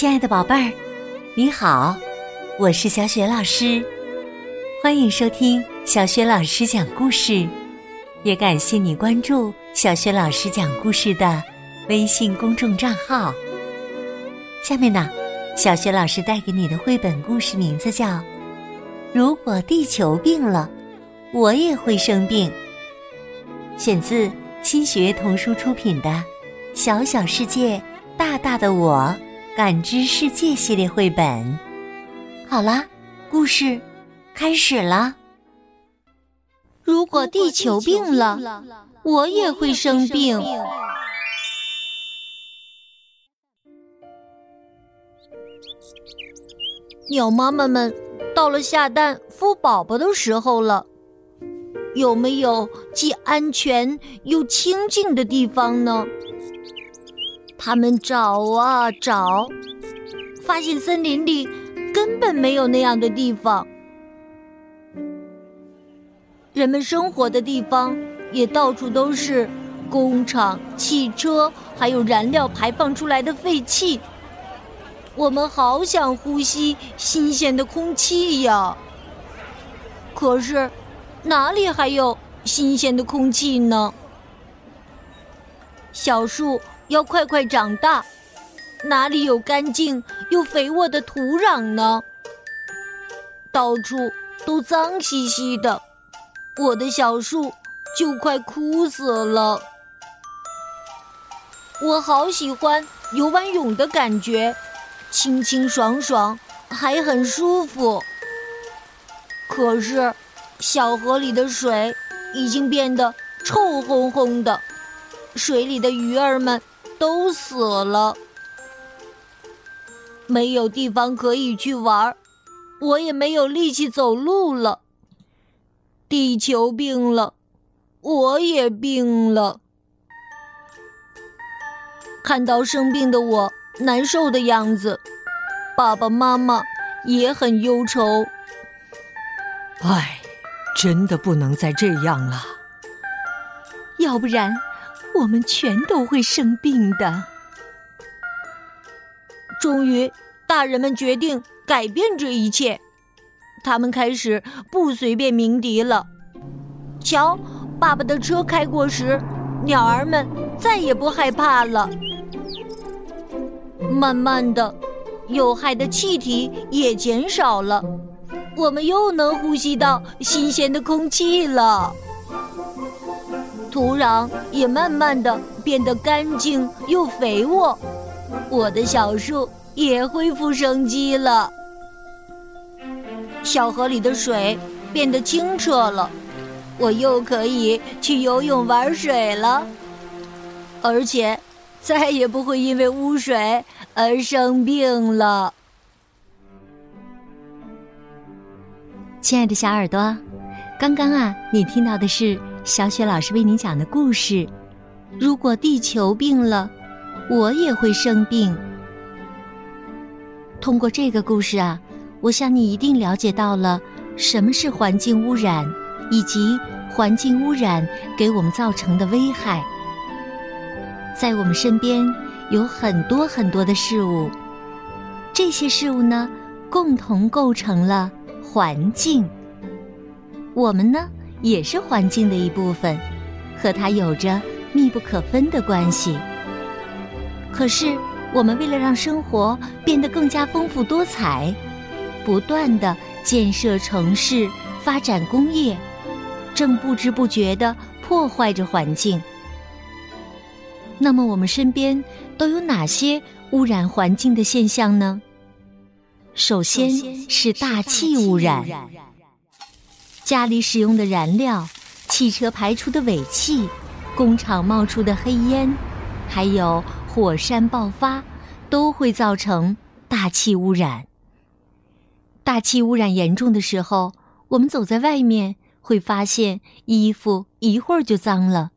亲爱的宝贝儿，你好，我是小雪老师，欢迎收听小雪老师讲故事，也感谢你关注小雪老师讲故事的微信公众账号。下面呢，小雪老师带给你的绘本故事名字叫《如果地球病了，我也会生病》，选自新学童书出品的《小小世界，大大的我》。感知世界系列绘本，好啦，故事开始了。如果地球病了，我也会生病。鸟妈妈们到了下蛋孵宝宝的时候了，有没有既安全又清静的地方呢？他们找啊找，发现森林里根本没有那样的地方。人们生活的地方也到处都是工厂、汽车，还有燃料排放出来的废气。我们好想呼吸新鲜的空气呀！可是哪里还有新鲜的空气呢？小树。要快快长大，哪里有干净又肥沃的土壤呢？到处都脏兮兮的，我的小树就快枯死了。我好喜欢游完泳的感觉，清清爽爽，还很舒服。可是，小河里的水已经变得臭烘烘的，水里的鱼儿们。都死了，没有地方可以去玩我也没有力气走路了。地球病了，我也病了。看到生病的我难受的样子，爸爸妈妈也很忧愁。唉，真的不能再这样了，要不然。我们全都会生病的。终于，大人们决定改变这一切。他们开始不随便鸣笛了。瞧，爸爸的车开过时，鸟儿们再也不害怕了。慢慢的，有害的气体也减少了，我们又能呼吸到新鲜的空气了。土壤也慢慢的变得干净又肥沃，我的小树也恢复生机了。小河里的水变得清澈了，我又可以去游泳玩水了，而且再也不会因为污水而生病了。亲爱的小耳朵，刚刚啊，你听到的是。小雪老师为你讲的故事：如果地球病了，我也会生病。通过这个故事啊，我想你一定了解到了什么是环境污染，以及环境污染给我们造成的危害。在我们身边有很多很多的事物，这些事物呢，共同构成了环境。我们呢？也是环境的一部分，和它有着密不可分的关系。可是，我们为了让生活变得更加丰富多彩，不断的建设城市、发展工业，正不知不觉的破坏着环境。那么，我们身边都有哪些污染环境的现象呢？首先是大气污染。家里使用的燃料、汽车排出的尾气、工厂冒出的黑烟，还有火山爆发，都会造成大气污染。大气污染严重的时候，我们走在外面会发现衣服一会儿就脏了，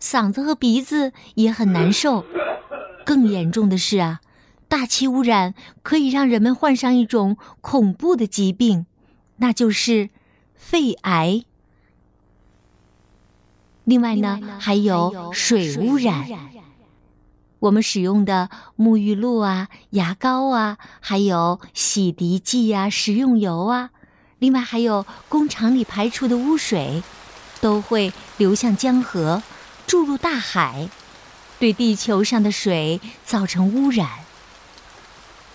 嗓子和鼻子也很难受。更严重的是啊，大气污染可以让人们患上一种恐怖的疾病，那就是。肺癌。另外呢，还有水污染。我们使用的沐浴露啊、牙膏啊，还有洗涤剂啊、食用油啊，另外还有工厂里排出的污水，都会流向江河，注入大海，对地球上的水造成污染。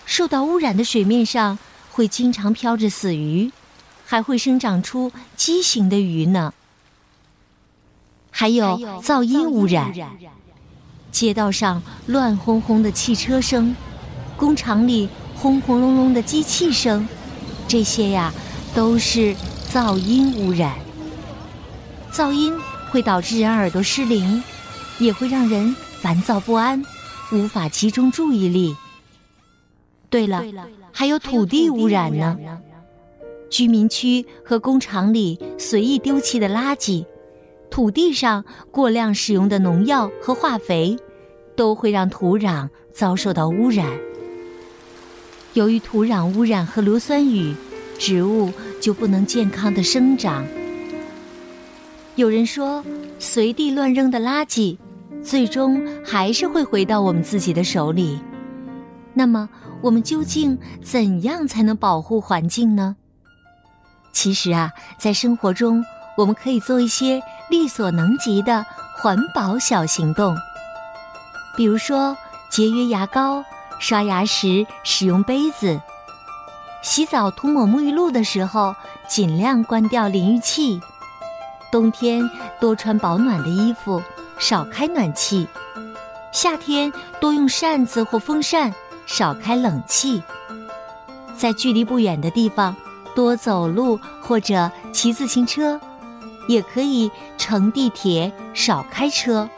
受到污染的水面上会经常飘着死鱼，还会生长出畸形的鱼呢。还有噪音污染。街道上乱哄哄的汽车声，工厂里轰轰隆隆的机器声，这些呀都是噪音污染。噪音会导致人耳朵失灵，也会让人烦躁不安，无法集中注意力。对了，还有土地污染呢。居民区和工厂里随意丢弃的垃圾。土地上过量使用的农药和化肥，都会让土壤遭受到污染。由于土壤污染和硫酸雨，植物就不能健康的生长。有人说，随地乱扔的垃圾，最终还是会回到我们自己的手里。那么，我们究竟怎样才能保护环境呢？其实啊，在生活中，我们可以做一些。力所能及的环保小行动，比如说节约牙膏，刷牙时使用杯子，洗澡涂抹沐浴露的时候尽量关掉淋浴器，冬天多穿保暖的衣服，少开暖气，夏天多用扇子或风扇，少开冷气，在距离不远的地方多走路或者骑自行车。也可以乘地铁，少开车。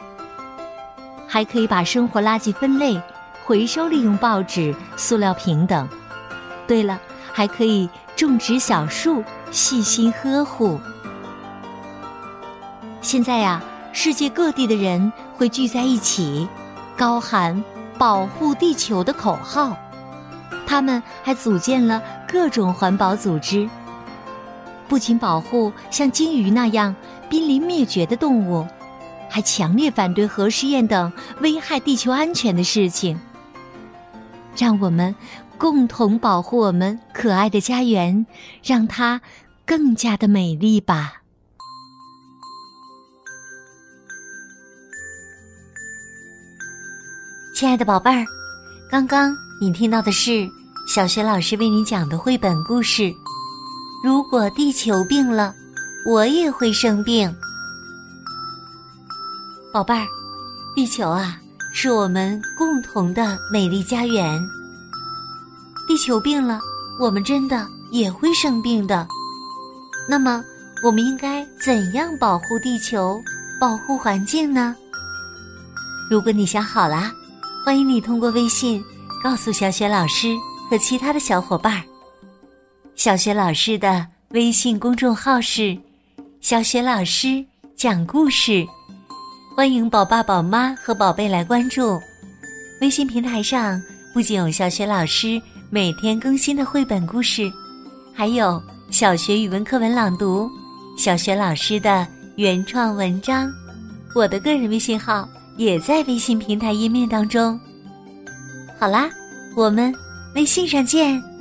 还可以把生活垃圾分类，回收利用报纸、塑料瓶等。对了，还可以种植小树，细心呵护。现在呀，世界各地的人会聚在一起，高喊“保护地球”的口号。他们还组建了各种环保组织。不仅保护像鲸鱼那样濒临灭绝的动物，还强烈反对核试验等危害地球安全的事情。让我们共同保护我们可爱的家园，让它更加的美丽吧。亲爱的宝贝儿，刚刚你听到的是小学老师为你讲的绘本故事。如果地球病了，我也会生病。宝贝儿，地球啊，是我们共同的美丽家园。地球病了，我们真的也会生病的。那么，我们应该怎样保护地球、保护环境呢？如果你想好了，欢迎你通过微信告诉小雪老师和其他的小伙伴儿。小雪老师的微信公众号是“小雪老师讲故事”，欢迎宝爸宝妈和宝贝来关注。微信平台上不仅有小雪老师每天更新的绘本故事，还有小学语文课文朗读、小学老师的原创文章。我的个人微信号也在微信平台页面当中。好啦，我们微信上见。